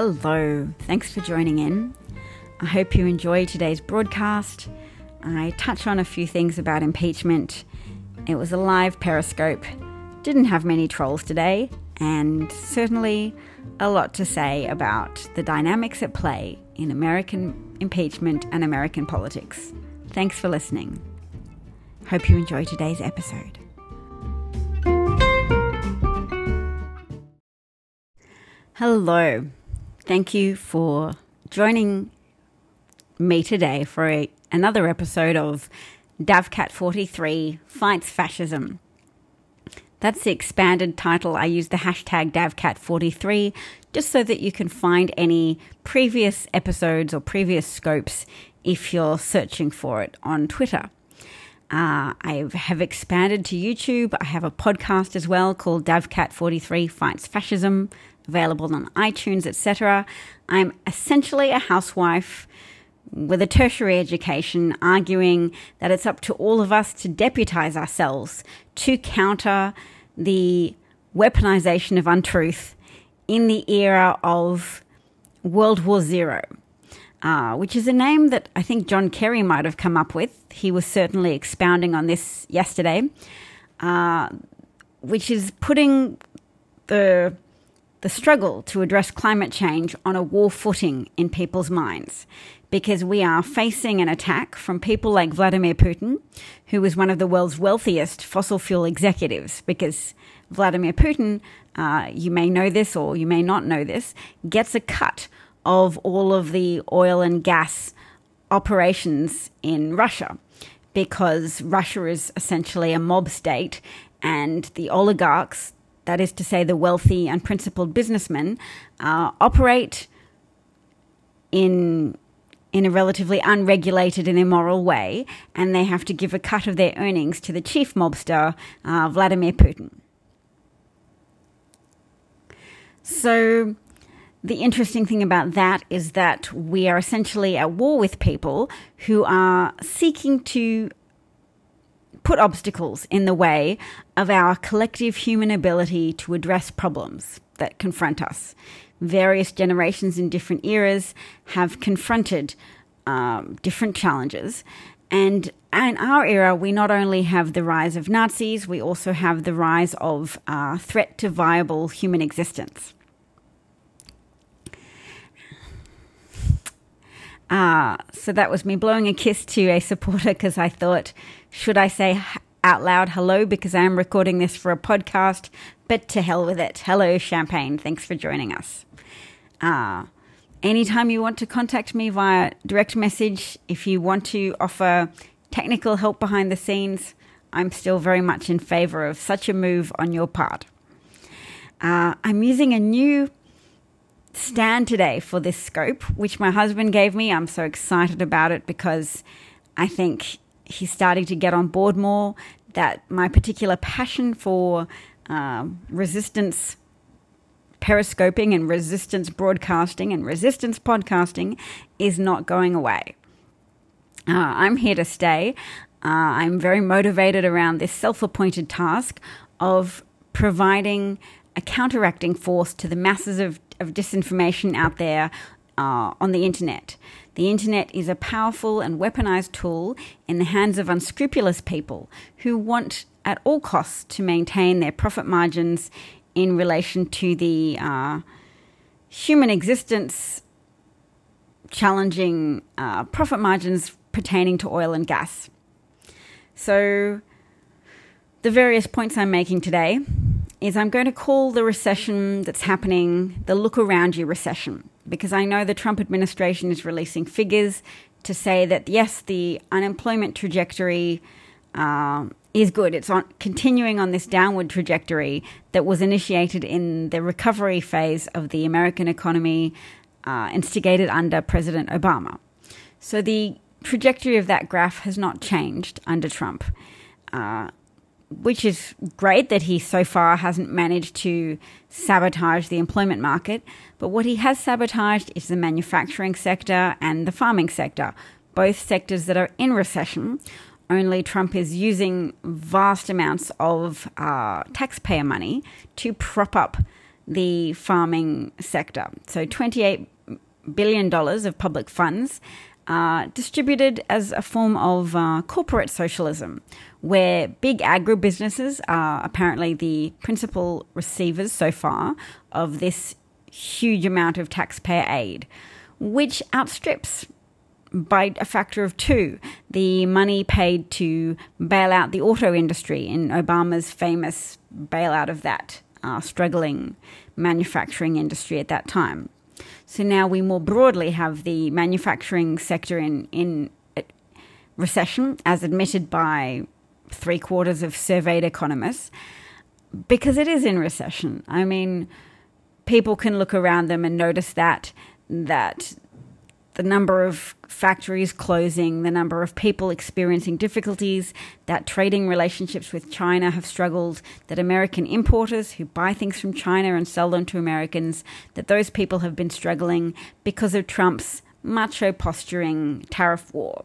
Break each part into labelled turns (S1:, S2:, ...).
S1: Hello, thanks for joining in. I hope you enjoy today's broadcast. I touch on a few things about impeachment. It was a live periscope, didn't have many trolls today, and certainly a lot to say about the dynamics at play in American impeachment and American politics. Thanks for listening. Hope you enjoy today's episode. Hello. Thank you for joining me today for a, another episode of DavCat 43 Fights Fascism. That's the expanded title. I use the hashtag DavCat43 just so that you can find any previous episodes or previous scopes if you're searching for it on Twitter. Uh, I have expanded to YouTube. I have a podcast as well called DavCat43 Fights Fascism, available on iTunes, etc. I'm essentially a housewife with a tertiary education, arguing that it's up to all of us to deputize ourselves to counter the weaponization of untruth in the era of World War Zero, uh, which is a name that I think John Kerry might have come up with. He was certainly expounding on this yesterday, uh, which is putting the the struggle to address climate change on a war footing in people's minds because we are facing an attack from people like Vladimir Putin, who is one of the world's wealthiest fossil fuel executives. Because Vladimir Putin, uh, you may know this or you may not know this, gets a cut of all of the oil and gas operations in Russia because Russia is essentially a mob state and the oligarchs, that is to say, the wealthy and principled businessmen, uh, operate in in a relatively unregulated and immoral way, and they have to give a cut of their earnings to the chief mobster, uh, Vladimir Putin. So, the interesting thing about that is that we are essentially at war with people who are seeking to put obstacles in the way of our collective human ability to address problems that confront us various generations in different eras have confronted um, different challenges. And in our era, we not only have the rise of Nazis, we also have the rise of uh, threat to viable human existence. Uh, so that was me blowing a kiss to a supporter because I thought, should I say out loud hello because I am recording this for a podcast? But to hell with it. Hello, Champagne. Thanks for joining us. Uh, anytime you want to contact me via direct message, if you want to offer technical help behind the scenes, I'm still very much in favor of such a move on your part. Uh, I'm using a new stand today for this scope, which my husband gave me. I'm so excited about it because I think he's starting to get on board more. That my particular passion for uh, resistance periscoping and resistance broadcasting and resistance podcasting is not going away. Uh, I'm here to stay. Uh, I'm very motivated around this self appointed task of providing a counteracting force to the masses of, of disinformation out there uh, on the internet. The internet is a powerful and weaponized tool in the hands of unscrupulous people who want at all costs to maintain their profit margins in relation to the uh, human existence challenging uh, profit margins pertaining to oil and gas. So, the various points I'm making today is I'm going to call the recession that's happening the look around you recession because I know the Trump administration is releasing figures to say that yes, the unemployment trajectory uh, is good. It's on continuing on this downward trajectory that was initiated in the recovery phase of the American economy, uh, instigated under President Obama. So the trajectory of that graph has not changed under Trump, uh, which is great that he so far hasn't managed to sabotage the employment market. But what he has sabotaged is the manufacturing sector and the farming sector, both sectors that are in recession only Trump is using vast amounts of uh, taxpayer money to prop up the farming sector. So, $28 billion of public funds uh, distributed as a form of uh, corporate socialism, where big agribusinesses are apparently the principal receivers so far of this huge amount of taxpayer aid, which outstrips by a factor of two the money paid to bail out the auto industry in Obama's famous bailout of that uh, struggling manufacturing industry at that time. So now we more broadly have the manufacturing sector in, in recession, as admitted by three quarters of surveyed economists, because it is in recession. I mean, people can look around them and notice that that the number of factories closing, the number of people experiencing difficulties, that trading relationships with China have struggled, that American importers who buy things from China and sell them to Americans, that those people have been struggling because of Trump's macho posturing tariff war.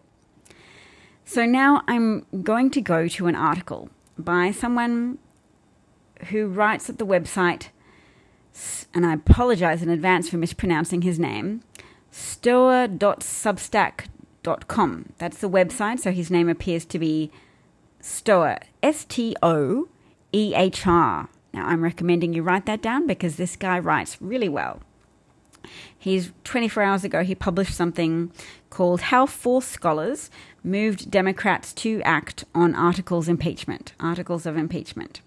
S1: So now I'm going to go to an article by someone who writes at the website, and I apologize in advance for mispronouncing his name stoehr.substack.com. That's the website, so his name appears to be Stoehr, S T O E H R. Now, I'm recommending you write that down because this guy writes really well. He's 24 hours ago, he published something called How Four Scholars Moved Democrats to Act on Articles Impeachment, Articles of Impeachment.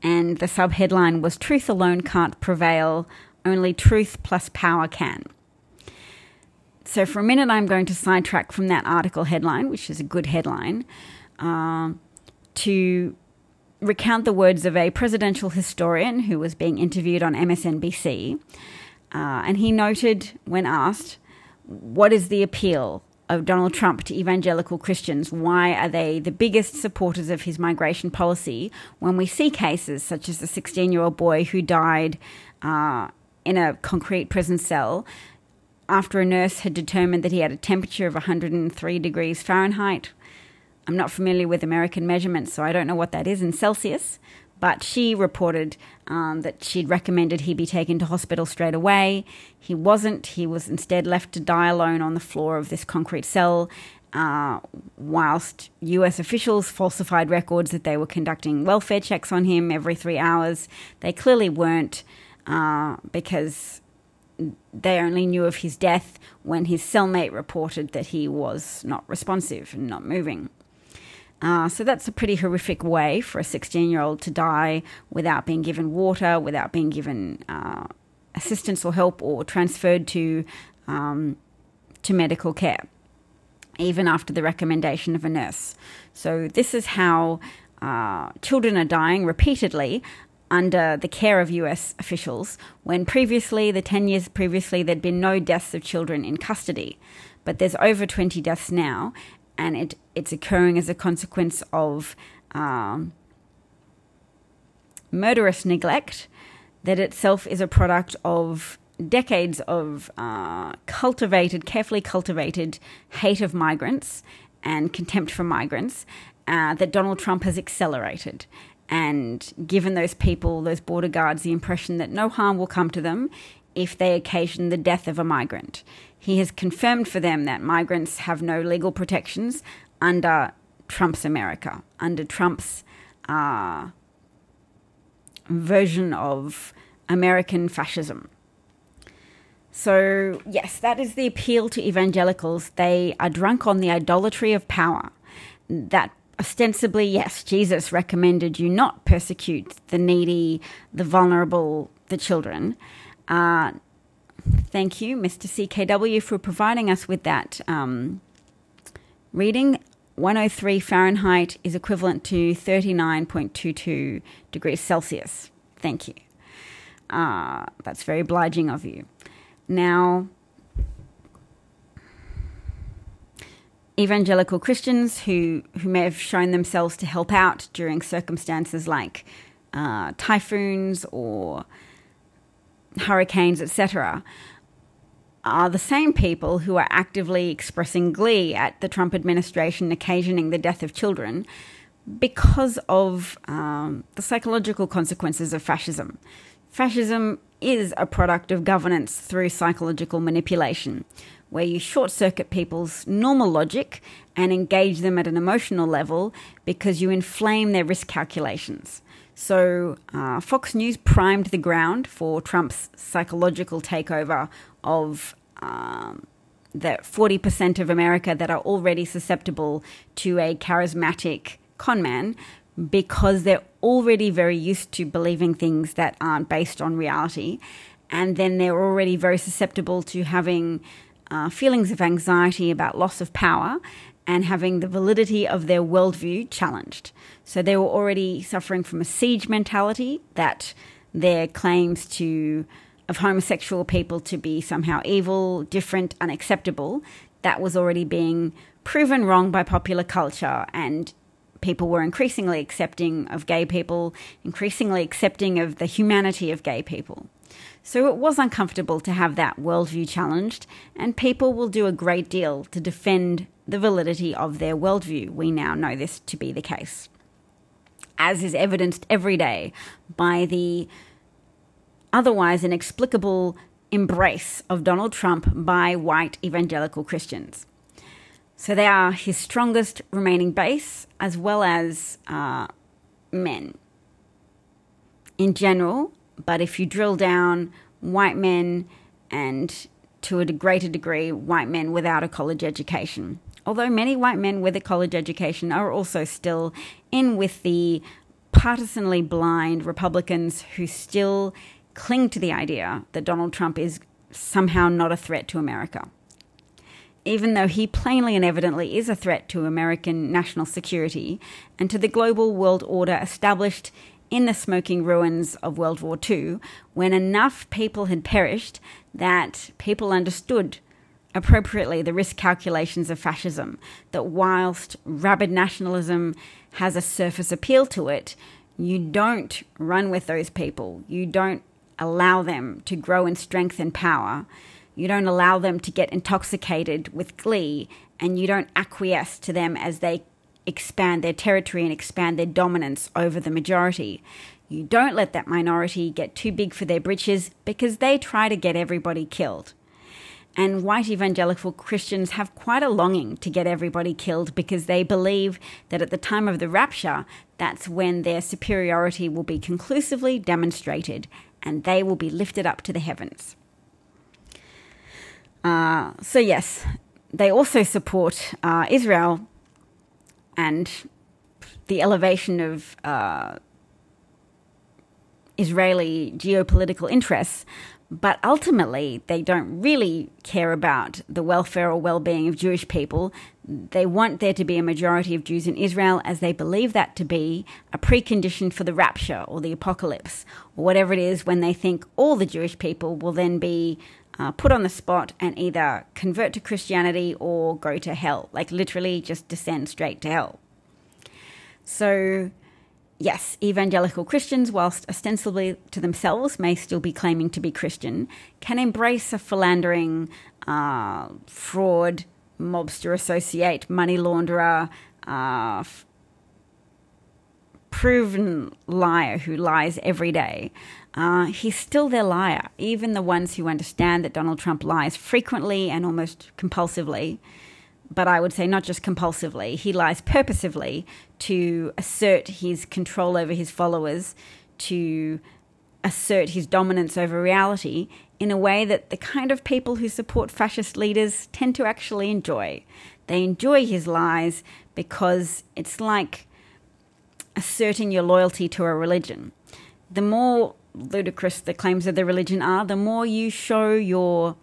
S1: And the subheadline was Truth Alone Can't Prevail, Only Truth Plus Power Can. So, for a minute, I'm going to sidetrack from that article headline, which is a good headline, uh, to recount the words of a presidential historian who was being interviewed on MSNBC. Uh, and he noted, when asked, what is the appeal of Donald Trump to evangelical Christians? Why are they the biggest supporters of his migration policy when we see cases such as the 16 year old boy who died uh, in a concrete prison cell after a nurse had determined that he had a temperature of 103 degrees Fahrenheit. I'm not familiar with American measurements, so I don't know what that is in Celsius. But she reported um, that she'd recommended he be taken to hospital straight away. He wasn't. He was instead left to die alone on the floor of this concrete cell, uh, whilst US officials falsified records that they were conducting welfare checks on him every three hours. They clearly weren't, uh, because they only knew of his death when his cellmate reported that he was not responsive and not moving. Uh, so that's a pretty horrific way for a 16 year old to die without being given water, without being given uh, assistance or help, or transferred to um, to medical care, even after the recommendation of a nurse. So this is how uh, children are dying repeatedly under the care of US officials, when previously, the 10 years previously, there'd been no deaths of children in custody. But there's over 20 deaths now, and it, it's occurring as a consequence of um, murderous neglect that itself is a product of decades of uh, cultivated, carefully cultivated hate of migrants and contempt for migrants uh, that Donald Trump has accelerated and given those people, those border guards, the impression that no harm will come to them if they occasion the death of a migrant. He has confirmed for them that migrants have no legal protections under Trump's America, under Trump's uh, version of American fascism. So, yes, that is the appeal to evangelicals. They are drunk on the idolatry of power. That ostensibly, yes, Jesus recommended you not persecute the needy, the vulnerable, the children. Uh, thank you, Mr. CKW, for providing us with that um, reading. 103 Fahrenheit is equivalent to 39.22 degrees Celsius. Thank you. Uh, that's very obliging of you. Now, evangelical Christians who, who may have shown themselves to help out during circumstances like uh, typhoons or hurricanes, etc., are the same people who are actively expressing glee at the Trump administration occasioning the death of children because of um, the psychological consequences of fascism. Fascism is a product of governance through psychological manipulation, where you short circuit people's normal logic and engage them at an emotional level because you inflame their risk calculations. So, uh, Fox News primed the ground for Trump's psychological takeover of um, the 40% of America that are already susceptible to a charismatic conman because they're already very used to believing things that aren't based on reality. And then they're already very susceptible to having uh, feelings of anxiety about loss of power and having the validity of their worldview challenged. So they were already suffering from a siege mentality that their claims to of homosexual people to be somehow evil, different, unacceptable, that was already being proven wrong by popular culture and people were increasingly accepting of gay people, increasingly accepting of the humanity of gay people. So it was uncomfortable to have that worldview challenged, and people will do a great deal to defend the validity of their worldview. We now know this to be the case, as is evidenced every day by the otherwise inexplicable embrace of Donald Trump by white evangelical Christians. So they are his strongest remaining base, as well as uh, men in general. But if you drill down, white men and to a greater degree, white men without a college education. Although many white men with a college education are also still in with the partisanly blind Republicans who still cling to the idea that Donald Trump is somehow not a threat to America even though he plainly and evidently is a threat to American national security and to the global world order established in the smoking ruins of World War II, when enough people had perished that people understood appropriately the risk calculations of fascism, that whilst rabid nationalism has a surface appeal to it, you don't run with those people. You don't allow them to grow in strength and power you don't allow them to get intoxicated with glee, and you don't acquiesce to them as they expand their territory and expand their dominance over the majority. You don't let that minority get too big for their britches because they try to get everybody killed. And white evangelical Christians have quite a longing to get everybody killed because they believe that at the time of the rapture, that's when their superiority will be conclusively demonstrated and they will be lifted up to the heavens. Uh, so, yes, they also support uh, Israel and the elevation of uh, Israeli geopolitical interests, but ultimately they don't really care about the welfare or well being of Jewish people. They want there to be a majority of Jews in Israel as they believe that to be a precondition for the rapture or the apocalypse or whatever it is when they think all the Jewish people will then be uh, put on the spot and either convert to Christianity or go to hell, like literally just descend straight to hell. So, yes, evangelical Christians, whilst ostensibly to themselves may still be claiming to be Christian, can embrace a philandering, uh, fraud, mobster associate, money launderer, uh, f- proven liar who lies every day uh, he's still their liar. Even the ones who understand that Donald Trump lies frequently and almost compulsively, but I would say not just compulsively, he lies purposively to assert his control over his followers, to assert his dominance over reality in a way that the kind of people who support fascist leaders tend to actually enjoy. They enjoy his lies because it's like asserting your loyalty to a religion. The more ludicrous the claims of the religion are, the more you show your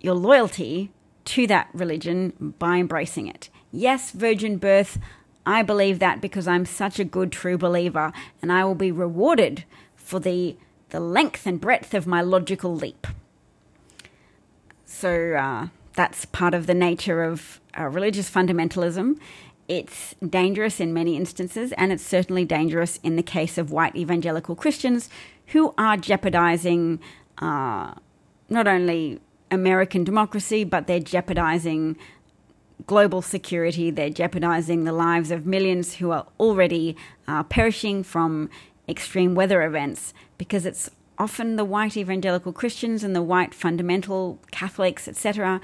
S1: your loyalty to that religion by embracing it. Yes, virgin birth, I believe that because I'm such a good true believer and I will be rewarded for the the length and breadth of my logical leap. So uh, that's part of the nature of uh, religious fundamentalism it's dangerous in many instances, and it's certainly dangerous in the case of white evangelical Christians who are jeopardizing uh, not only American democracy, but they're jeopardizing global security. They're jeopardizing the lives of millions who are already uh, perishing from extreme weather events because it's often the white evangelical Christians and the white fundamental Catholics, etc.,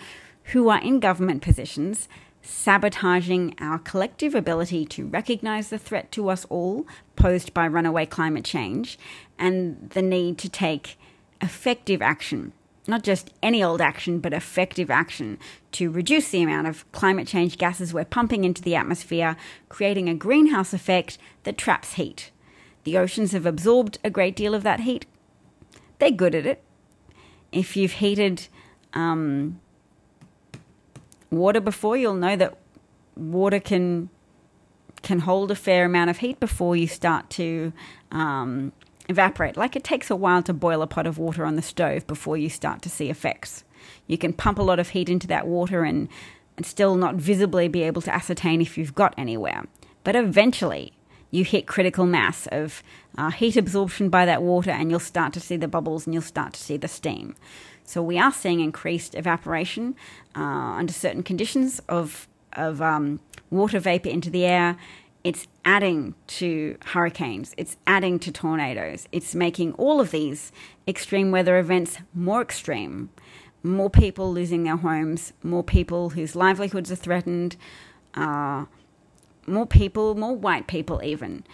S1: who are in government positions sabotaging our collective ability to recognize the threat to us all posed by runaway climate change and the need to take effective action. Not just any old action, but effective action to reduce the amount of climate change gases we're pumping into the atmosphere, creating a greenhouse effect that traps heat. The oceans have absorbed a great deal of that heat. They're good at it. If you've heated um, water before, you'll know that water can can hold a fair amount of heat before you start to um, evaporate. Like it takes a while to boil a pot of water on the stove before you start to see effects. You can pump a lot of heat into that water and, and still not visibly be able to ascertain if you've got anywhere. But eventually, you hit critical mass of uh, heat absorption by that water, and you'll start to see the bubbles and you'll start to see the steam. So we are seeing increased evaporation uh, under certain conditions of of um, water vapor into the air. It's adding to hurricanes. It's adding to tornadoes. It's making all of these extreme weather events more extreme. More people losing their homes. More people whose livelihoods are threatened. Uh, more people, more white people, even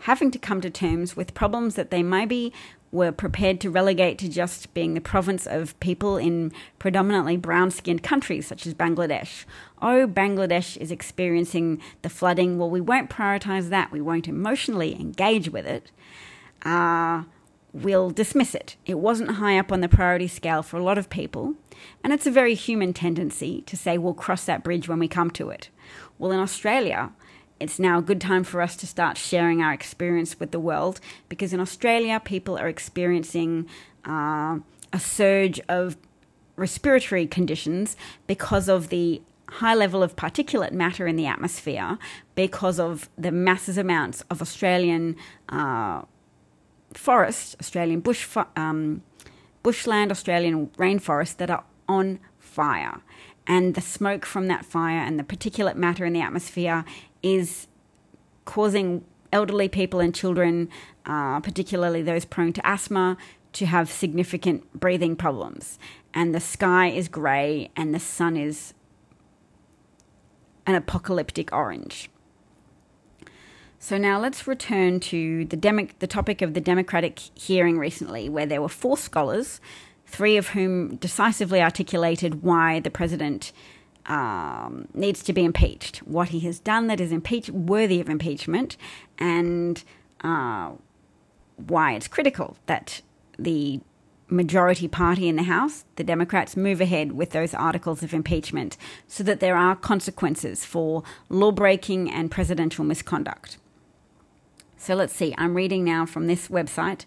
S1: having to come to terms with problems that they maybe were prepared to relegate to just being the province of people in predominantly brown skinned countries such as Bangladesh. Oh, Bangladesh is experiencing the flooding. Well, we won't prioritize that. We won't emotionally engage with it. Uh, we'll dismiss it. It wasn't high up on the priority scale for a lot of people. And it's a very human tendency to say we'll cross that bridge when we come to it. Well, in Australia, it's now a good time for us to start sharing our experience with the world because in Australia, people are experiencing uh, a surge of respiratory conditions because of the high level of particulate matter in the atmosphere, because of the massive amounts of Australian uh, forest, Australian bush, um, bushland, Australian rainforest that are on fire. And the smoke from that fire and the particulate matter in the atmosphere is causing elderly people and children, uh, particularly those prone to asthma, to have significant breathing problems. And the sky is grey and the sun is an apocalyptic orange. So now let's return to the, demo- the topic of the Democratic hearing recently, where there were four scholars, three of whom decisively articulated why the president um, needs to be impeached, what he has done that is impeach- worthy of impeachment, and uh, why it's critical that the majority party in the House, the Democrats, move ahead with those articles of impeachment so that there are consequences for law breaking and presidential misconduct. So let's see, I'm reading now from this website,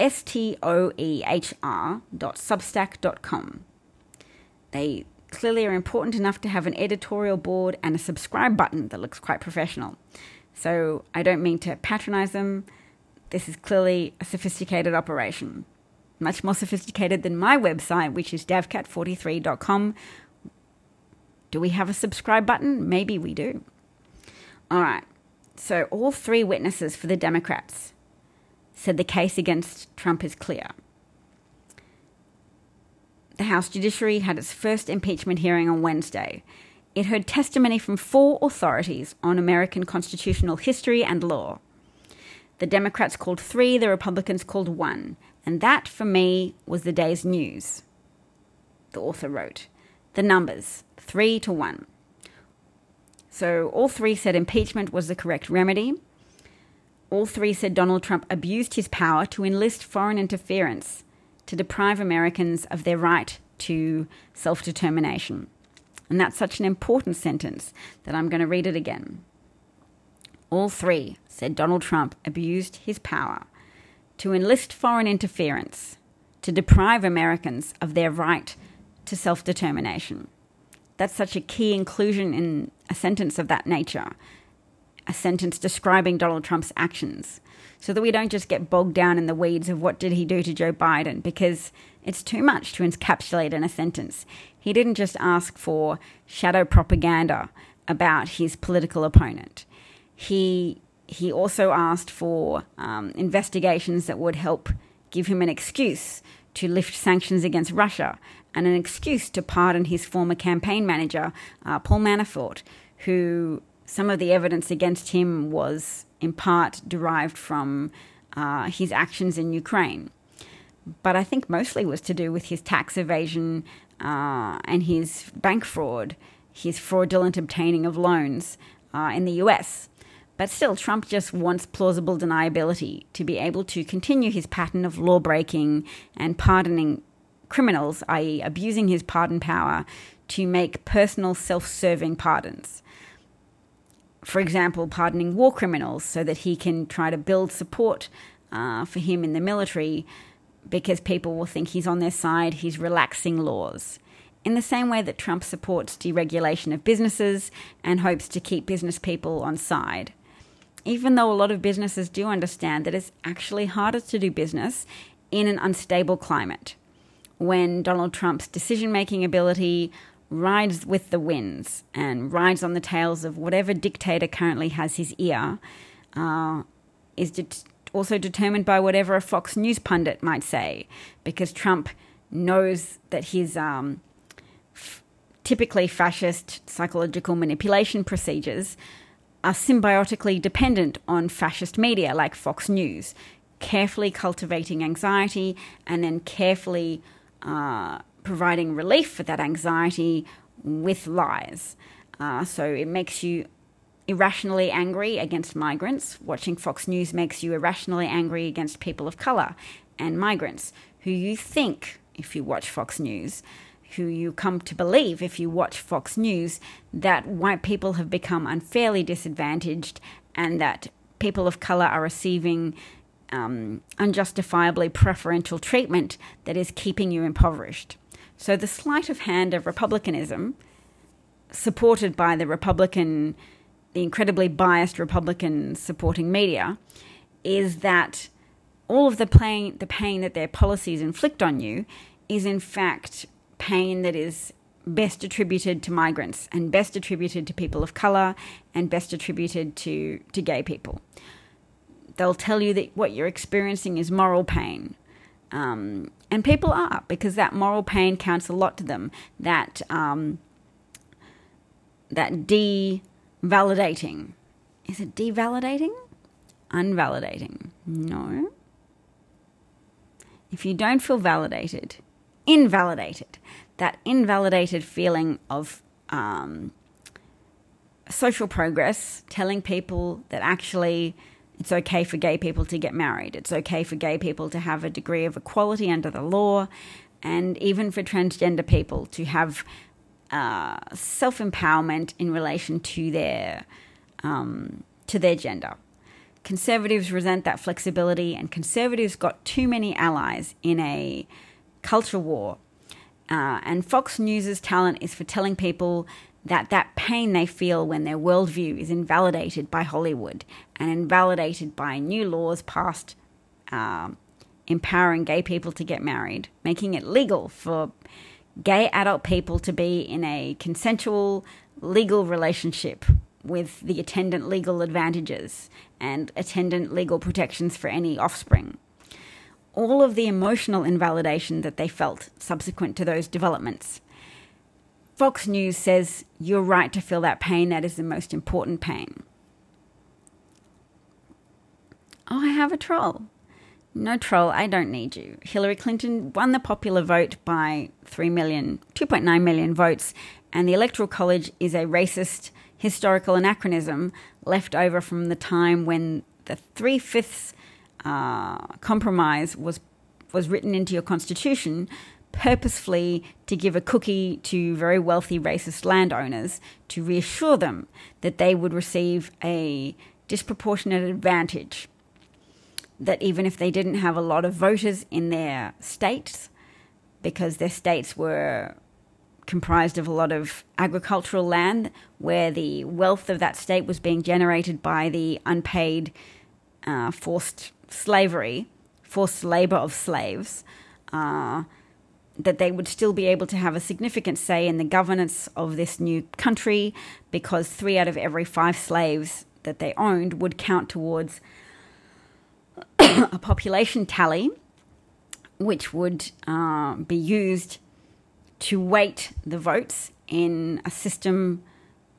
S1: stoehr.substack.com. They clearly are important enough to have an editorial board and a subscribe button that looks quite professional. So I don't mean to patronize them. This is clearly a sophisticated operation. Much more sophisticated than my website, which is davcat43.com. Do we have a subscribe button? Maybe we do. All right. So, all three witnesses for the Democrats said the case against Trump is clear the House Judiciary had its first impeachment hearing on Wednesday. It heard testimony from four authorities on American constitutional history and law. The Democrats called three, the Republicans called one. And that, for me, was the day's news. The author wrote the numbers three to one. So all three said impeachment was the correct remedy. All three said Donald Trump abused his power to enlist foreign interference to deprive Americans of their right to self determination. And that's such an important sentence that I'm going to read it again. All three said Donald Trump abused his power to enlist foreign interference to deprive Americans of their right to self determination. That's such a key inclusion in a sentence of that nature, a sentence describing Donald Trump's actions so that we don't just get bogged down in the weeds of what did he do to Joe Biden because it's too much to encapsulate in a sentence. He didn't just ask for shadow propaganda about his political opponent. He he also asked for um, investigations that would help give him an excuse to lift sanctions against Russia and an excuse to pardon his former campaign manager, uh, Paul Manafort, who some of the evidence against him was in part derived from uh, his actions in Ukraine. But I think mostly was to do with his tax evasion uh, and his bank fraud, his fraudulent obtaining of loans uh, in the US. But still, Trump just wants plausible deniability to be able to continue his pattern of law breaking and pardoning criminals, i.e., abusing his pardon power to make personal self serving pardons. For example, pardoning war criminals so that he can try to build support uh, for him in the military because people will think he's on their side, he's relaxing laws in the same way that Trump supports deregulation of businesses and hopes to keep business people on side even though a lot of businesses do understand that it's actually harder to do business in an unstable climate. When Donald Trump's decision making ability rides with the winds and rides on the tails of whatever dictator currently has his ear, uh, is det- also determined by whatever a Fox News pundit might say, because Trump knows that his um, f- typically fascist psychological manipulation procedures are symbiotically dependent on fascist media like Fox News, carefully cultivating anxiety and then carefully uh, providing relief for that anxiety with lies. Uh, so it makes you irrationally angry against migrants. Watching Fox News makes you irrationally angry against people of color and migrants who you think, if you watch Fox News, who you come to believe if you watch Fox News that white people have become unfairly disadvantaged and that people of color are receiving um, unjustifiably preferential treatment that is keeping you impoverished. So the sleight of hand of republicanism, supported by the Republican, the incredibly biased Republican supporting media, is that all of the pain, the pain that their policies inflict on you is in fact pain that is best attributed to migrants and best attributed to people of color and best attributed to, to gay people. They'll tell you that what you're experiencing is moral pain. Um, and people are, because that moral pain counts a lot to them. That, um, that de-validating. Is it de-validating? Unvalidating. No. If you don't feel validated, invalidated. That invalidated feeling of um, social progress, telling people that actually it's okay for gay people to get married, it's okay for gay people to have a degree of equality under the law, and even for transgender people to have uh, self empowerment in relation to their um, to their gender. Conservatives resent that flexibility, and conservatives got too many allies in a culture war. Uh, and Fox News's talent is for telling people that that pain they feel when their worldview is invalidated by Hollywood and invalidated by new laws passed um, empowering gay people to get married, making it legal for gay adult people to be in a consensual legal relationship with the attendant legal advantages and attendant legal protections for any offspring all of the emotional invalidation that they felt subsequent to those developments. Fox News says you're right to feel that pain, that is the most important pain. Oh, I have a troll. No troll, I don't need you. Hillary Clinton won the popular vote by 3 million, 2.9 million votes, and the Electoral College is a racist historical anachronism left over from the time when the three fifths uh, compromise was was written into your constitution purposefully to give a cookie to very wealthy racist landowners to reassure them that they would receive a disproportionate advantage. That even if they didn't have a lot of voters in their states, because their states were comprised of a lot of agricultural land where the wealth of that state was being generated by the unpaid uh, forced slavery, forced labor of slaves, uh, that they would still be able to have a significant say in the governance of this new country because three out of every five slaves that they owned would count towards a population tally, which would uh, be used to weight the votes in a system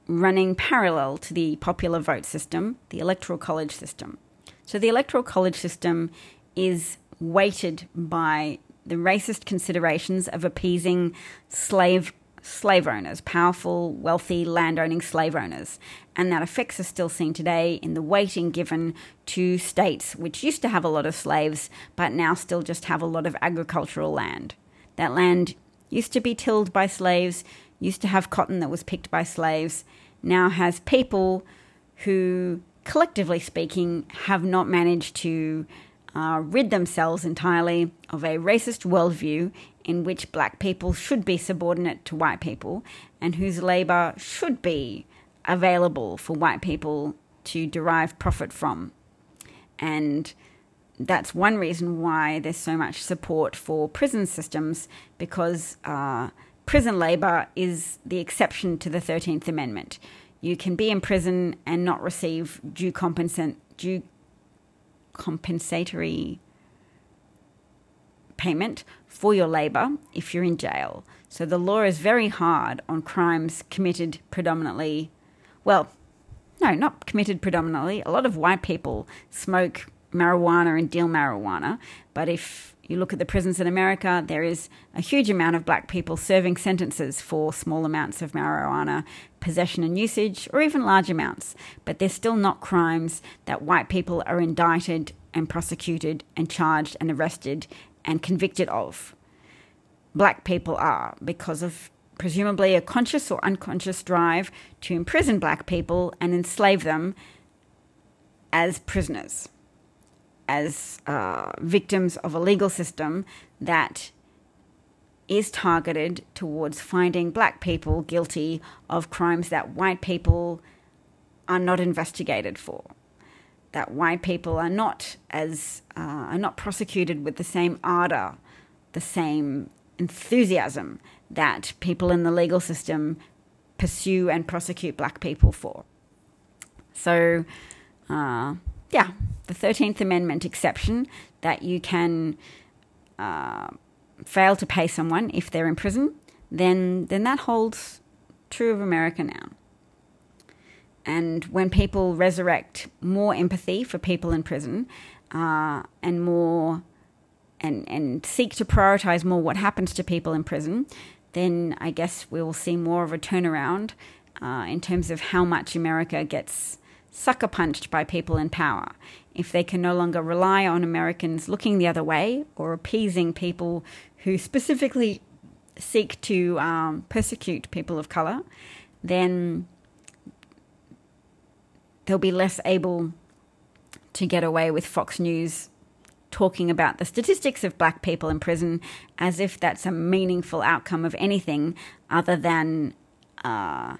S1: running parallel to the popular vote system, the electoral college system. So the electoral college system is weighted by the racist considerations of appeasing slave slave owners, powerful, wealthy, landowning slave owners. And that effects are still seen today in the weighting given to states which used to have a lot of slaves, but now still just have a lot of agricultural land. That land used to be tilled by slaves, used to have cotton that was picked by slaves, now has people who, collectively speaking, have not managed to uh, rid themselves entirely of a racist worldview in which black people should be subordinate to white people and whose labour should be available for white people to derive profit from. And that's one reason why there's so much support for prison systems because uh, prison labour is the exception to the 13th Amendment. You can be in prison and not receive due, compensant, due compensatory payment for your labour if you're in jail. So the law is very hard on crimes committed predominantly, well, no, not committed predominantly. A lot of white people smoke marijuana and deal marijuana, but if you look at the prisons in America, there is a huge amount of black people serving sentences for small amounts of marijuana possession and usage, or even large amounts, but they're still not crimes that white people are indicted and prosecuted and charged and arrested and convicted of. Black people are because of presumably a conscious or unconscious drive to imprison black people and enslave them as prisoners, as uh, victims of a legal system that is targeted towards finding black people guilty of crimes that white people are not investigated for. That white people are not as uh, are not prosecuted with the same ardor, the same enthusiasm that people in the legal system pursue and prosecute black people for. So, uh, yeah, the Thirteenth Amendment exception that you can. Uh, fail to pay someone if they're in prison, then then that holds true of America now. And when people resurrect more empathy for people in prison, uh, and more and and seek to prioritize more what happens to people in prison, then I guess we will see more of a turnaround uh, in terms of how much America gets sucker punched by people in power. If they can no longer rely on Americans looking the other way or appeasing people who specifically seek to um, persecute people of color, then they'll be less able to get away with Fox News talking about the statistics of black people in prison as if that's a meaningful outcome of anything other than uh,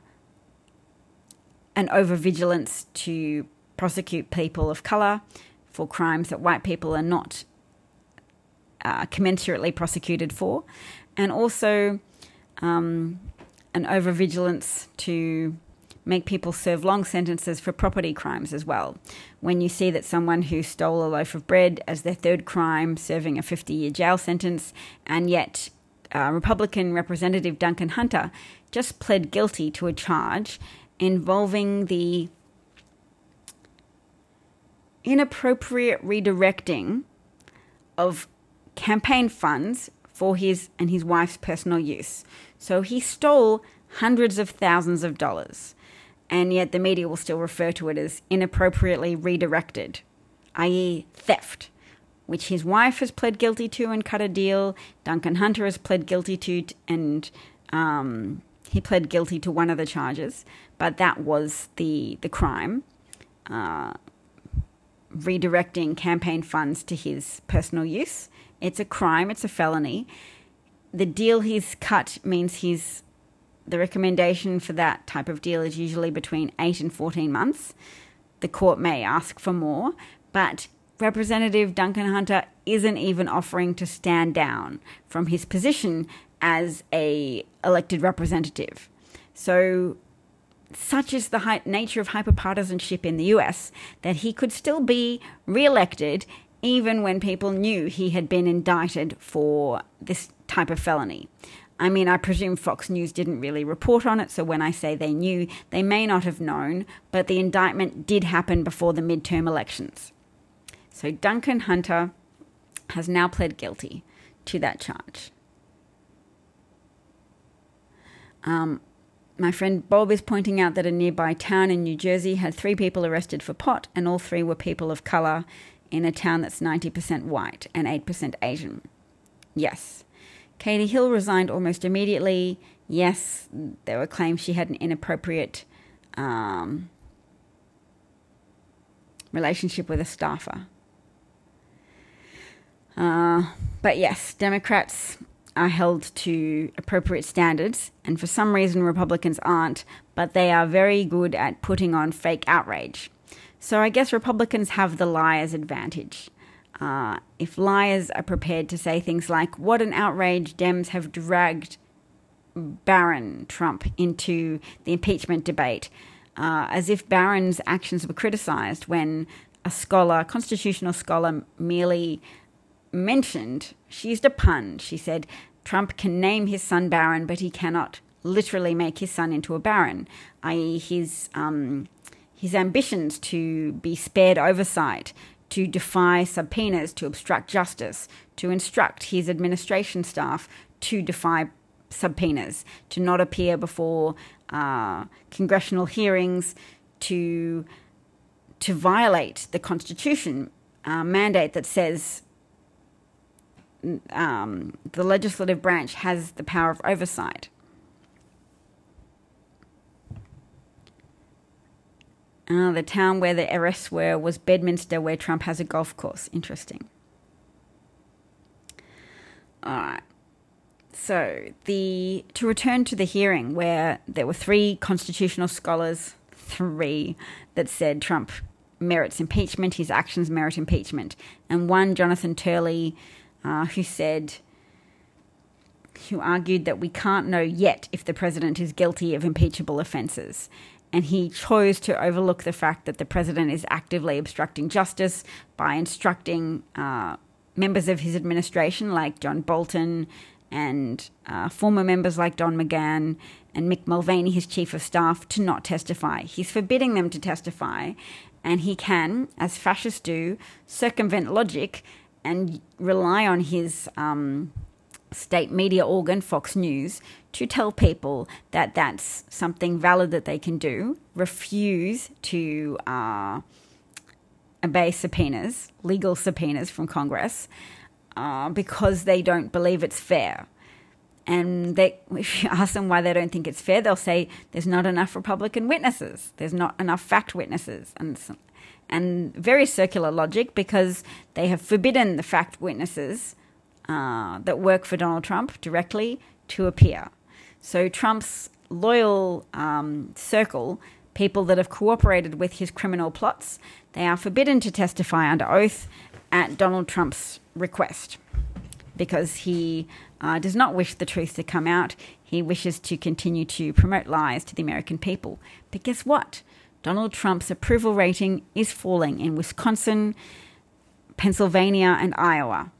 S1: an overvigilance to prosecute people of color for crimes that white people are not uh, commensurately prosecuted for, and also um, an overvigilance to make people serve long sentences for property crimes as well. When you see that someone who stole a loaf of bread as their third crime, serving a 50 year jail sentence, and yet uh, Republican Representative Duncan Hunter just pled guilty to a charge involving the inappropriate redirecting of campaign funds for his and his wife's personal use. So he stole hundreds of thousands of dollars, and yet the media will still refer to it as inappropriately redirected, i.e., theft, which his wife has pled guilty to and cut a deal. Duncan Hunter has pled guilty to, and um, he pled guilty to one of the charges, but that was the the crime. Uh, redirecting campaign funds to his personal use. It's a crime, it's a felony. The deal he's cut means he's the recommendation for that type of deal is usually between 8 and 14 months. The court may ask for more, but Representative Duncan Hunter isn't even offering to stand down from his position as a elected representative. So such is the nature of hyperpartisanship in the US that he could still be re-elected even when people knew he had been indicted for this type of felony. I mean, I presume Fox News didn't really report on it, so when I say they knew, they may not have known, but the indictment did happen before the midterm elections. So Duncan Hunter has now pled guilty to that charge. Um, my friend Bob is pointing out that a nearby town in New Jersey had three people arrested for pot, and all three were people of color in a town that's 90% white and 8% Asian. Yes. Katie Hill resigned almost immediately. Yes, there were claims she had an inappropriate um, relationship with a staffer. Uh, but yes, Democrats are held to appropriate standards, and for some reason, Republicans aren't, but they are very good at putting on fake outrage. So I guess Republicans have the liar's advantage. Uh, if liars are prepared to say things like, What an outrage, Dems have dragged Barron Trump into the impeachment debate, uh, as if Barron's actions were criticized when a scholar, constitutional scholar, merely mentioned, she used a pun. She said, Trump can name his son Barron, but he cannot literally make his son into a baron, i.e., his, um, his ambitions to be spared oversight, to defy subpoenas, to obstruct justice, to instruct his administration staff to defy subpoenas, to not appear before uh, congressional hearings, to to violate the Constitution uh, mandate that says um, the legislative branch has the power of oversight. Uh, the town where the arrests were was Bedminster, where Trump has a golf course. Interesting. All right. So the to return to the hearing where there were three constitutional scholars, three that said Trump merits impeachment, his actions merit impeachment, and one Jonathan Turley uh, who said, who argued that we can't know yet if the president is guilty of impeachable offences. And he chose to overlook the fact that the president is actively obstructing justice by instructing uh, members of his administration, like John Bolton, and uh, former members like Don McGahn and Mick Mulvaney, his chief of staff, to not testify. He's forbidding them to testify, and he can, as fascists do, circumvent logic and rely on his um, state media organ, Fox News, to tell people that that's something valid that they can do, refuse to uh, obey subpoenas, legal subpoenas from Congress, uh, because they don't believe it's fair. And they, if you ask them why they don't think it's fair, they'll say there's not enough Republican witnesses, there's not enough fact witnesses, and and very circular logic because they have forbidden the fact witnesses uh, that work for Donald Trump directly to appear. So Trump's loyal um, circle, people that have cooperated with his criminal plots, they are forbidden to testify under oath at Donald Trump's request because he uh, does not wish the truth to come out. He wishes to continue to promote lies to the American people. But guess what? Donald Trump's approval rating is falling in Wisconsin, Pennsylvania, and Iowa,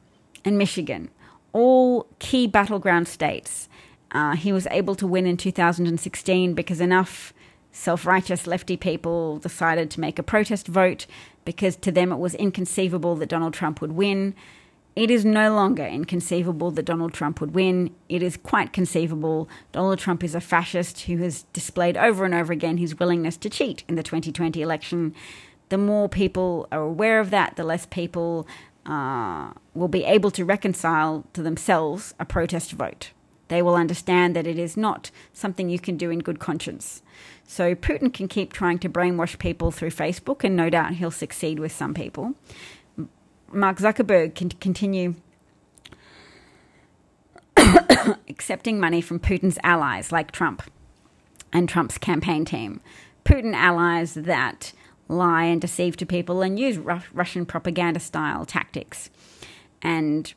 S1: and Michigan, all key battleground states. Uh, he was able to win in 2016 because enough self righteous lefty people decided to make a protest vote because to them it was inconceivable that Donald Trump would win. It is no longer inconceivable that Donald Trump would win. It is quite conceivable. Donald Trump is a fascist who has displayed over and over again his willingness to cheat in the 2020 election. The more people are aware of that, the less people uh, will be able to reconcile to themselves a protest vote. They will understand that it is not something you can do in good conscience. So Putin can keep trying to brainwash people through Facebook, and no doubt he'll succeed with some people. Mark Zuckerberg can continue accepting money from Putin's allies like Trump and Trump's campaign team. Putin allies that lie and deceive to people and use Ru- Russian propaganda style tactics and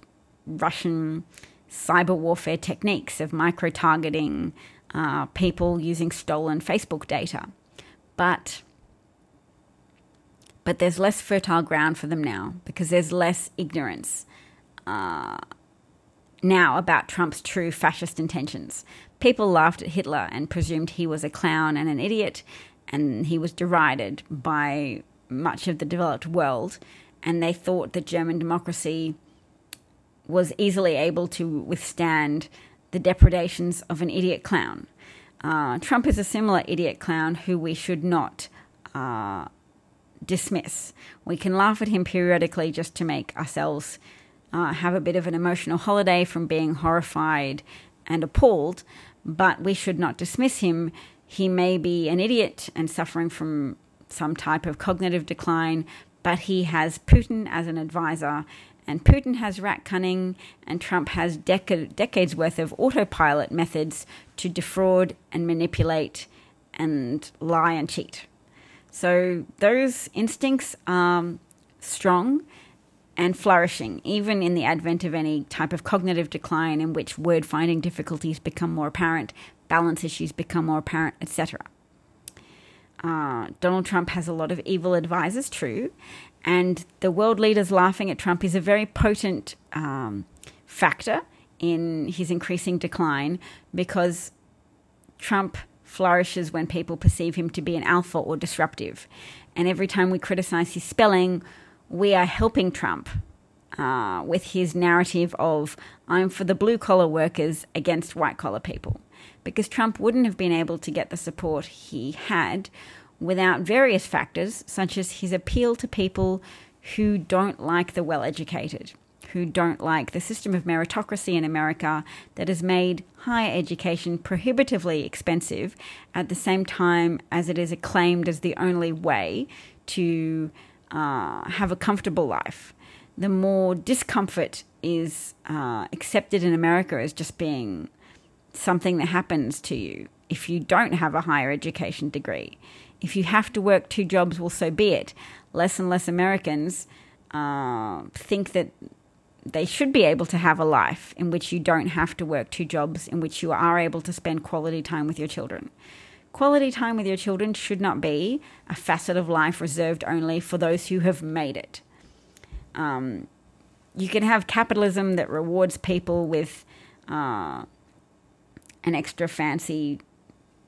S1: Russian cyber warfare techniques of micro targeting, uh, people using stolen Facebook data. But but there's less fertile ground for them now because there's less ignorance uh, now about Trump's true fascist intentions. People laughed at Hitler and presumed he was a clown and an idiot, and he was derided by much of the developed world, and they thought that German democracy was easily able to withstand the depredations of an idiot clown. Uh, Trump is a similar idiot clown who we should not uh, dismiss. We can laugh at him periodically just to make ourselves uh, have a bit of an emotional holiday from being horrified and appalled, but we should not dismiss him. He may be an idiot and suffering from some type of cognitive decline, but he has Putin as an advisor, and Putin has rat cunning, and Trump has dec- decades worth of autopilot methods to defraud and manipulate and lie and cheat. So those instincts are strong and flourishing, even in the advent of any type of cognitive decline in which word finding difficulties become more apparent, balance issues become more apparent, etc. Uh, Donald Trump has a lot of evil advisors, true, and the world leaders laughing at Trump is a very potent um, factor in his increasing decline because Trump flourishes when people perceive him to be an alpha or disruptive. And every time we criticize his spelling, we are helping Trump uh, with his narrative of, I'm for the blue collar workers against white collar people. Because Trump wouldn't have been able to get the support he had without various factors, such as his appeal to people who don't like the well educated who don't like the system of meritocracy in America that has made higher education prohibitively expensive at the same time as it is acclaimed as the only way to uh, have a comfortable life. The more discomfort is uh, accepted in America as just being something that happens to you if you don't have a higher education degree. If you have to work two jobs, well, so be it. Less and less Americans uh, think that they should be able to have a life in which you don't have to work two jobs, in which you are able to spend quality time with your children. Quality time with your children should not be a facet of life reserved only for those who have made it. Um, you can have capitalism that rewards people with uh, an extra fancy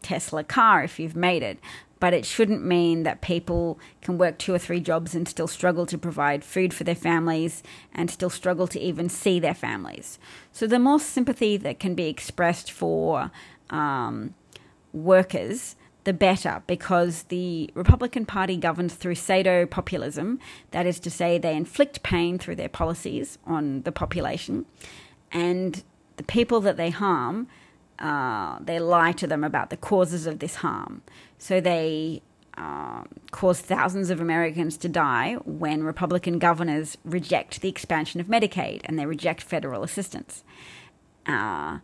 S1: Tesla car if you've made it, but it shouldn't mean that people can work two or three jobs and still struggle to provide food for their families and still struggle to even see their families. So, the more sympathy that can be expressed for um, workers, the better, because the Republican Party governs through pseudo populism. That is to say, they inflict pain through their policies on the population, and the people that they harm uh, they lie to them about the causes of this harm. So they cause thousands of Americans to die when Republican governors reject the expansion of Medicaid and they reject federal assistance. Uh,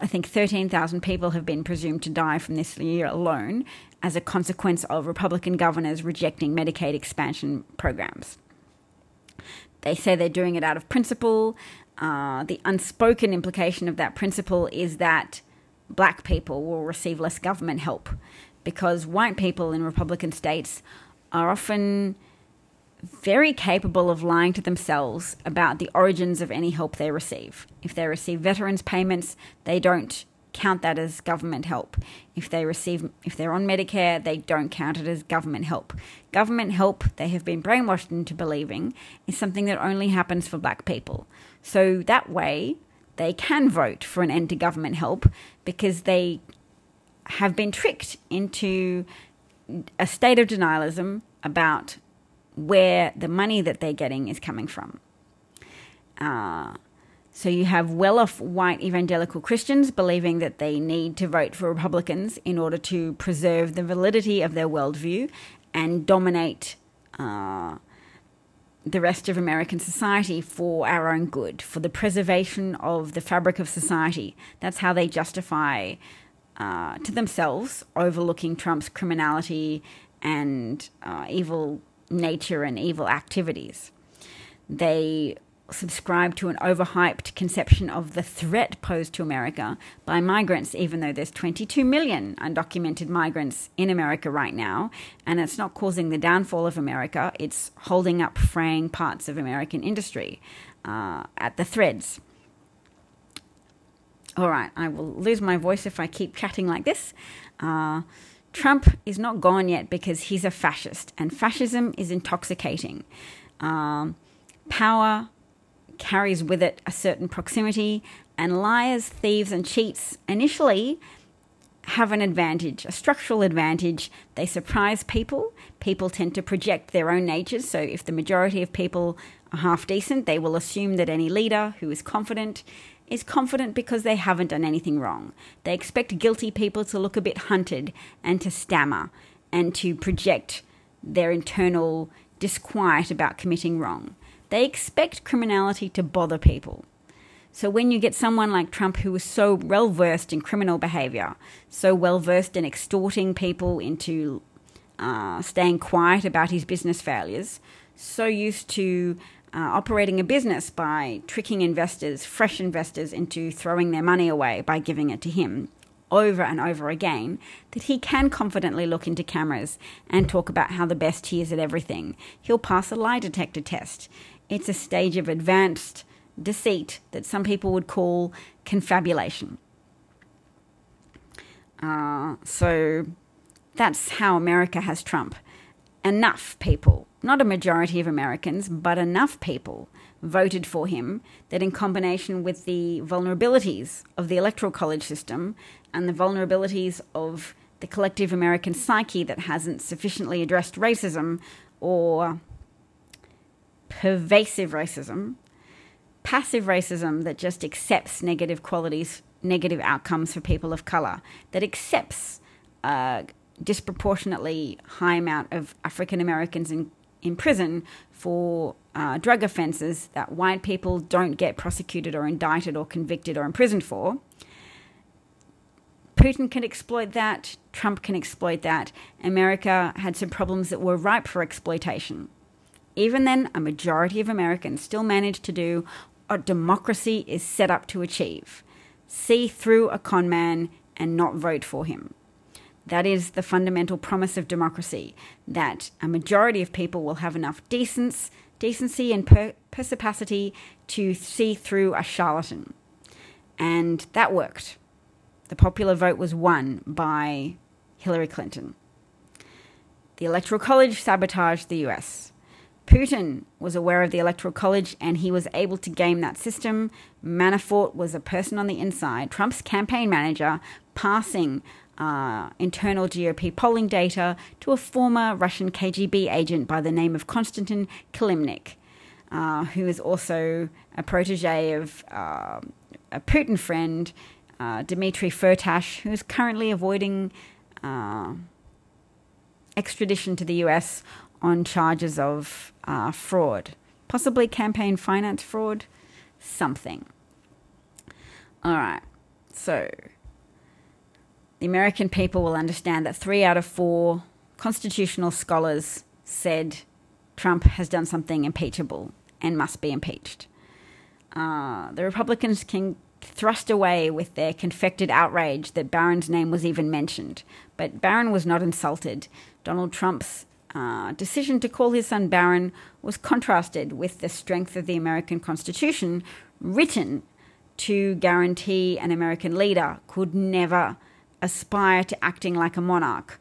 S1: I think 13,000 people have been presumed to die from this year alone as a consequence of Republican governors rejecting Medicaid expansion programs. They say they're doing it out of principle. Uh, the unspoken implication of that principle is that black people will receive less government help because white people in Republican states are often very capable of lying to themselves about the origins of any help they receive. If they receive veterans payments, they don't count that as government help. If they receive if they're on Medicare, they don't count it as government help. Government help, they have been brainwashed into believing, is something that only happens for black people. So that way, they can vote for an end to government help because they have been tricked into a state of denialism about where the money that they're getting is coming from. Uh, so you have well off white evangelical Christians believing that they need to vote for Republicans in order to preserve the validity of their worldview and dominate uh, the rest of American society for our own good, for the preservation of the fabric of society. That's how they justify uh, to themselves overlooking Trump's criminality and uh, evil nature and evil activities. They subscribe to an overhyped conception of the threat posed to America by migrants, even though there's 22 million undocumented migrants in America right now, and it's not causing the downfall of America, it's holding up fraying parts of American industry uh, at the threads. All right, I will lose my voice if I keep chatting like this. Uh, Trump is not gone yet because he's a fascist, and fascism is intoxicating. Um, power carries with it a certain proximity, and liars, thieves, and cheats initially have an advantage, a structural advantage. They surprise people. People tend to project their own natures. So, if the majority of people are half decent, they will assume that any leader who is confident is confident because they haven't done anything wrong. They expect guilty people to look a bit hunted and to stammer and to project their internal disquiet about committing wrong. They expect criminality to bother people. So when you get someone like Trump who is so well versed in criminal behavior, so well versed in extorting people into uh, staying quiet about his business failures, so used to uh, operating a business by tricking investors, fresh investors, into throwing their money away by giving it to him over and over again, that he can confidently look into cameras and talk about how the best he is at everything. He'll pass a lie detector test. It's a stage of advanced deceit that some people would call confabulation. Uh, so that's how America has Trump. Enough people not a majority of Americans, but enough people voted for him that, in combination with the vulnerabilities of the electoral college system and the vulnerabilities of the collective American psyche that hasn't sufficiently addressed racism or pervasive racism, passive racism that just accepts negative qualities, negative outcomes for people of color, that accepts a disproportionately high amount of African Americans in in prison for uh, drug offences that white people don't get prosecuted or indicted or convicted or imprisoned for. Putin can exploit that, Trump can exploit that. America had some problems that were ripe for exploitation. Even then, a majority of Americans still managed to do what democracy is set up to achieve see through a con man and not vote for him. That is the fundamental promise of democracy that a majority of people will have enough decence, decency and per- perspicacity to see through a charlatan. And that worked. The popular vote was won by Hillary Clinton. The Electoral College sabotaged the US. Putin was aware of the Electoral College and he was able to game that system. Manafort was a person on the inside, Trump's campaign manager, passing uh, internal GOP polling data to a former Russian KGB agent by the name of Konstantin Kilimnik, uh, who is also a protege of uh, a Putin friend, uh, Dmitry Firtash, who is currently avoiding uh, extradition to the US on charges of fraud, possibly campaign finance fraud, something. All right, so the American people will understand that three out of four constitutional scholars said Trump has done something impeachable and must be impeached. Uh, the Republicans can thrust away with their confected outrage that Barron's name was even mentioned. But Barron was not insulted. Donald Trump's uh, decision to call his son Barron was contrasted with the strength of the American Constitution, written to guarantee an American leader could never aspire to acting like a monarch.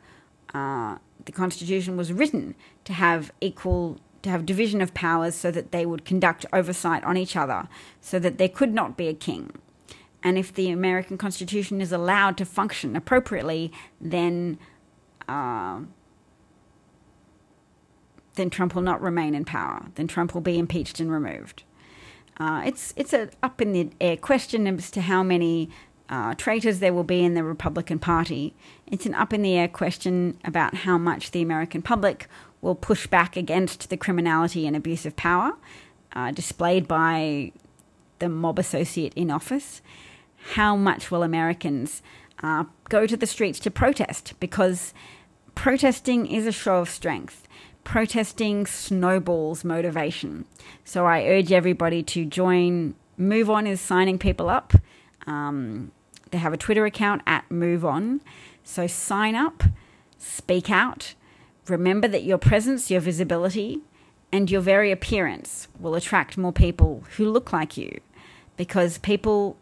S1: Uh, the Constitution was written to have equal to have division of powers so that they would conduct oversight on each other, so that there could not be a king. And if the American Constitution is allowed to function appropriately, then uh, then Trump will not remain in power. Then Trump will be impeached and removed. Uh, it's it's a up in the air question as to how many uh, traitors there will be in the Republican Party. It's an up in the air question about how much the American public will push back against the criminality and abuse of power uh, displayed by the mob associate in office. How much will Americans uh, go to the streets to protest? Because protesting is a show of strength. protesting snowballs motivation. So I urge everybody to join. Move On is signing people up. Um, they have a Twitter account at Move On. So sign up, speak out. Remember that your presence, your visibility, and your very appearance will attract more people who look like you because people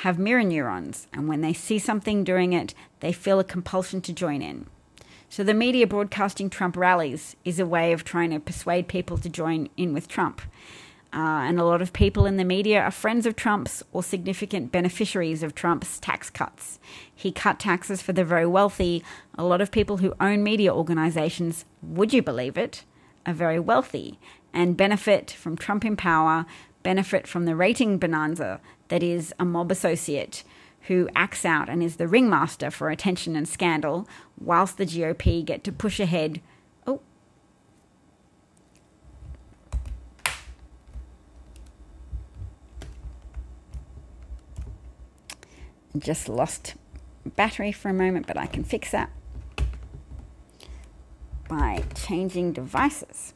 S1: have mirror neurons, and when they see something doing it, they feel a compulsion to join in. So the media broadcasting Trump rallies is a way of trying to persuade people to join in with Trump. Uh, and a lot of people in the media are friends of Trump's or significant beneficiaries of Trump's tax cuts. He cut taxes for the very wealthy. A lot of people who own media organizations, would you believe it, are very wealthy and benefit from Trump in power, benefit from the rating bonanza that is a mob associate who acts out and is the ringmaster for attention and scandal, whilst the GOP get to push ahead. Oh. Just lost battery for a moment, but I can fix that by changing devices.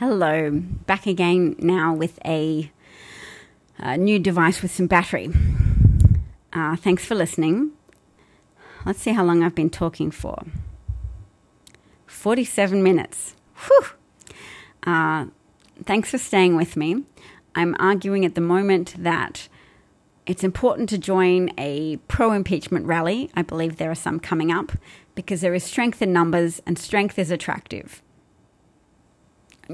S1: Hello, back again now with a, a new device with some battery. Uh, thanks for listening. Let's see how long I've been talking for. 47 minutes. Whew. Uh, thanks for staying with me. I'm arguing at the moment that it's important to join a pro impeachment rally. I believe there are some coming up because there is strength in numbers and strength is attractive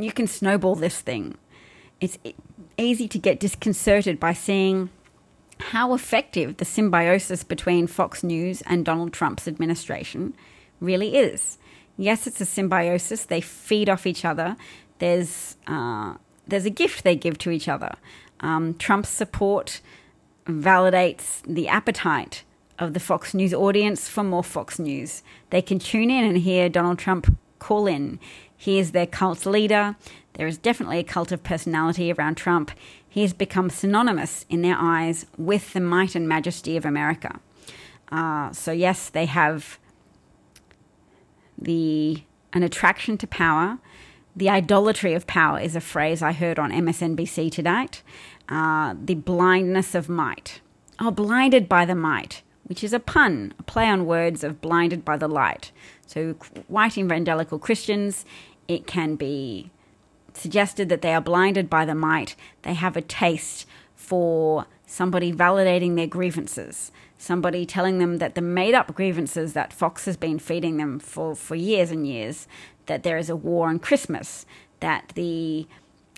S1: you can snowball this thing. It's easy to get disconcerted by seeing how effective the symbiosis between Fox News and Donald Trump's administration really is. Yes, it's a symbiosis. They feed off each other. There's uh, there's a gift they give to each other. Um, Trump's support validates the appetite of the Fox News audience for more Fox News. They can tune in and hear Donald Trump call in. He is their cult leader. There is definitely a cult of personality around Trump. He has become synonymous in their eyes with the might and majesty of America. Uh, so, yes, they have the an attraction to power. The idolatry of power is a phrase I heard on MSNBC tonight. Uh, the blindness of might. Oh, blinded by the might, which is a pun, a play on words of blinded by the light. So, white evangelical Christians, it can be suggested that they are blinded by the might. They have a taste for somebody validating their grievances, somebody telling them that the made up grievances that Fox has been feeding them for, for years and years, that there is a war on Christmas, that the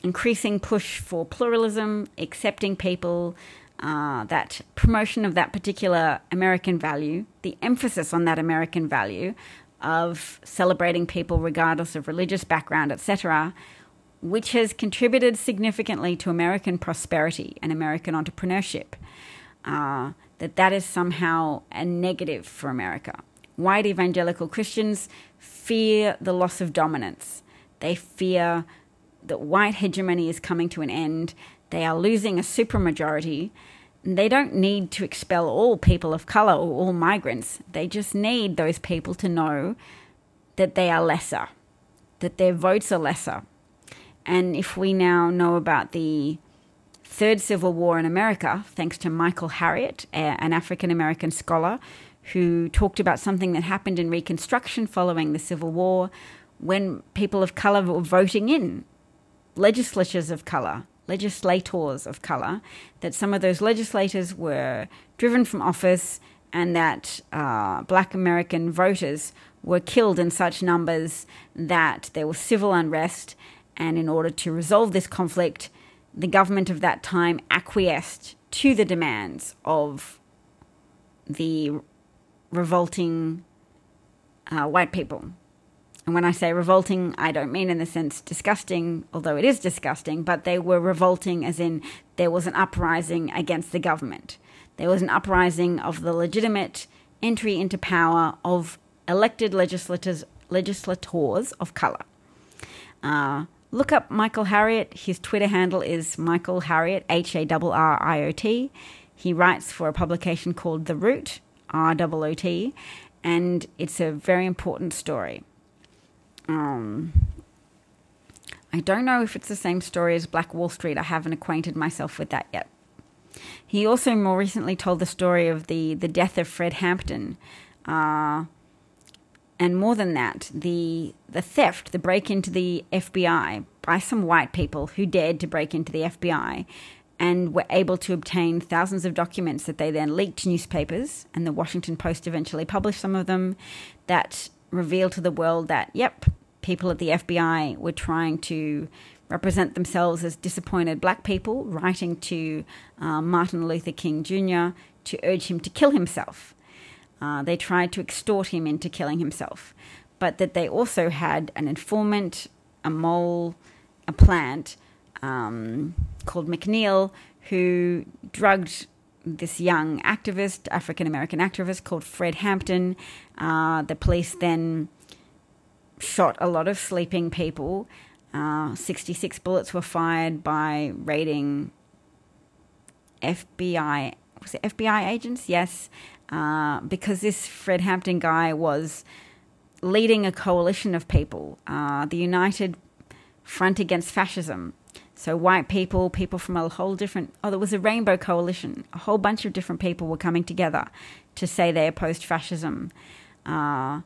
S1: increasing push for pluralism, accepting people, uh, that promotion of that particular American value, the emphasis on that American value, of celebrating people regardless of religious background, etc., which has contributed significantly to American prosperity and American entrepreneurship, uh, that that is somehow a negative for America. White evangelical Christians fear the loss of dominance. They fear that white hegemony is coming to an end. They are losing a supermajority. They don't need to expel all people of color or all migrants. They just need those people to know that they are lesser, that their votes are lesser. And if we now know about the Third Civil War in America, thanks to Michael Harriot, an African American scholar who talked about something that happened in Reconstruction following the Civil War when people of color were voting in legislatures of color, legislators of color, that some of those legislators were driven from office and that uh, black American voters were killed in such numbers that there was civil unrest. And in order to resolve this conflict, the government of that time acquiesced to the demands of the revolting uh, white people. And when I say revolting, I don't mean in the sense disgusting, although it is disgusting, but they were revolting as in there was an uprising against the government. There was an uprising of the legitimate entry into power of elected legislators, legislators of color. Uh, look up Michael Harriot. His Twitter handle is Michael Harriot, H A R R I O T. He writes for a publication called The Root, R O O T, and it's a very important story. Um, I don't know if it's the same story as Black Wall Street. I haven't acquainted myself with that yet. He also more recently told the story of the, the death of Fred Hampton. Uh, and more than that, the, the theft, the break into the FBI by some white people who dared to break into the FBI and were able to obtain thousands of documents that they then leaked to newspapers. And the Washington Post eventually published some of them that revealed to the world that, yep, people at the FBI were trying to represent themselves as disappointed black people, writing to uh, Martin Luther King Jr. to urge him to kill himself. Uh, they tried to extort him into killing himself, but that they also had an informant, a mole, a plant um, called McNeil who drugged this young activist, African American activist called Fred Hampton. Uh, the police then shot a lot of sleeping people. Uh, 66 bullets were fired by raiding FBI. Was it FBI agents? Yes. Uh, because this Fred Hampton guy was leading a coalition of people, uh, the United Front Against Fascism. So, white people, people from a whole different, oh, there was a rainbow coalition. A whole bunch of different people were coming together to say they opposed fascism. Uh,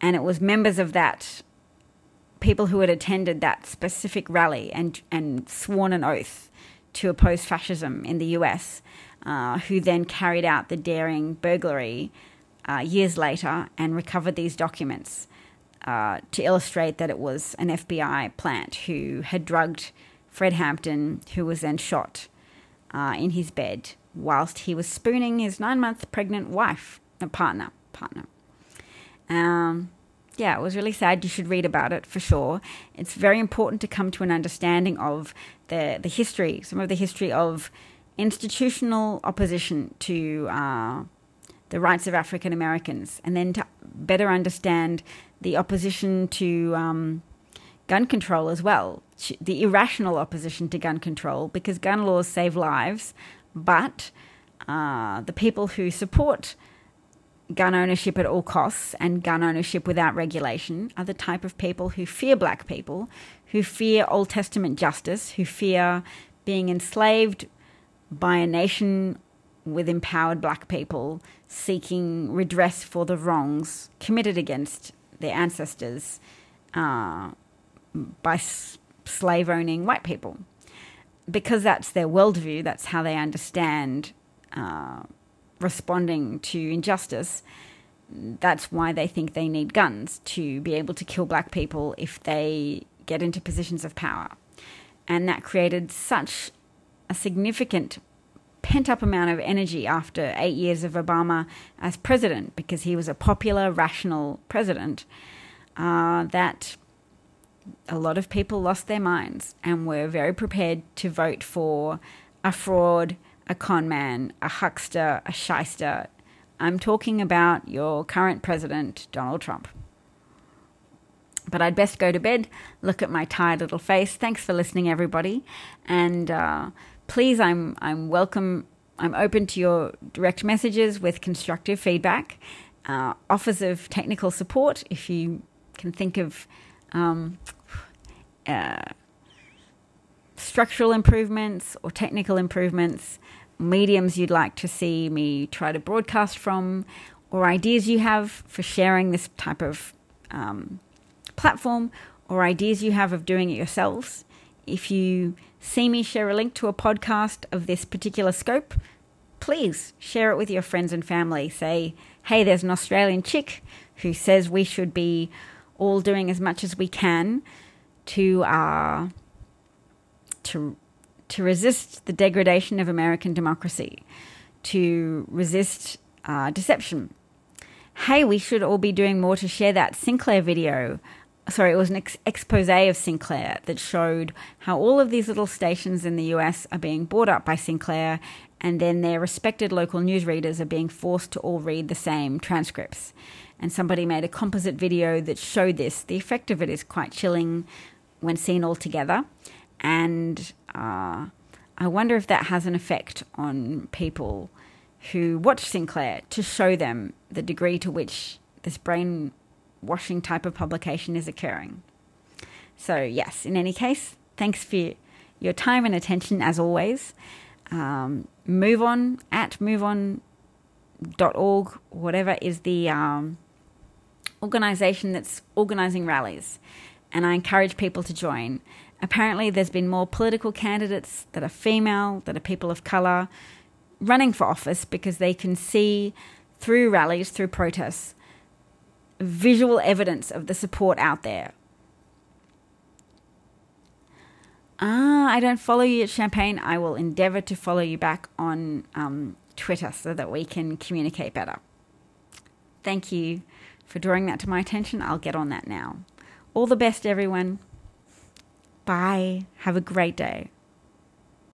S1: and it was members of that people who had attended that specific rally and and sworn an oath to oppose fascism in the US, uh, who then carried out the daring burglary uh, years later and recovered these documents uh, to illustrate that it was an FBI plant who had drugged Fred Hampton, who was then shot uh, in his bed whilst he was spooning his nine month pregnant wife, a partner, partner. Um, yeah, it was really sad. You should read about it for sure. It's very important to come to an understanding of the, the history, some of the history of institutional opposition to uh, the rights of African Americans, and then to better understand the opposition to um, gun control as well, the irrational opposition to gun control, because gun laws save lives, but uh, the people who support gun ownership at all costs and gun ownership without regulation are the type of people who fear black people, who fear Old Testament justice, who fear being enslaved by a nation with empowered black people seeking redress for the wrongs committed against their ancestors uh, by s- slave owning white people. Because that's their worldview, that's how they understand. Uh, responding to injustice, that's why they think they need guns to be able to kill black people if they get into positions of power. And that created such a significant pent up amount of energy after eight years of Obama as president because he was a popular, rational president uh, that a lot of people lost their minds and were very prepared to vote for a fraud, a con man, a huckster, a shyster. I'm talking about your current president, Donald Trump. But I'd best go to bed, look at my tired little face. Thanks for listening, everybody. And uh, please, I'm, I'm welcome, I'm open to your direct messages with constructive feedback, uh, offers of technical support if you can think of um, uh, structural improvements or technical improvements, mediums you'd like to see me try to broadcast from, or ideas you have for sharing this type of um, platform, or ideas you have of doing it yourselves. If you see me share a link to a podcast of this particular scope, please share it with your friends and family. Say, hey, there's an Australian chick who says we should be all doing as much as we can to uh, to to resist the degradation of American democracy, to resist uh, deception. Hey, we should all be doing more to share that Sinclair video. Sorry, it was an ex- expose of Sinclair that showed how all of these little stations in the US are being bought up by Sinclair, and then their respected local newsreaders are being forced to all read the same transcripts and somebody made a composite video that showed this. The effect of it is quite chilling when seen all together, and uh, I wonder if that has an effect on people who watch Sinclair to show them the degree to which this brainwashing type of publication is occurring. So, yes, in any case, thanks for your time and attention as always. Um, move on at moveon.org, whatever is the um, organisation that's organising rallies, and I encourage people to join. Apparently, there's been more political candidates that are female, that are people of colour, running for office because they can see through rallies, through protests, visual evidence of the support out there. Ah, I don't follow you at Champagne. I will endeavour to follow you back on um, Twitter so that we can communicate better. Thank you for drawing that to my attention. I'll get on that now. All the best, everyone. Bye. Have a great day.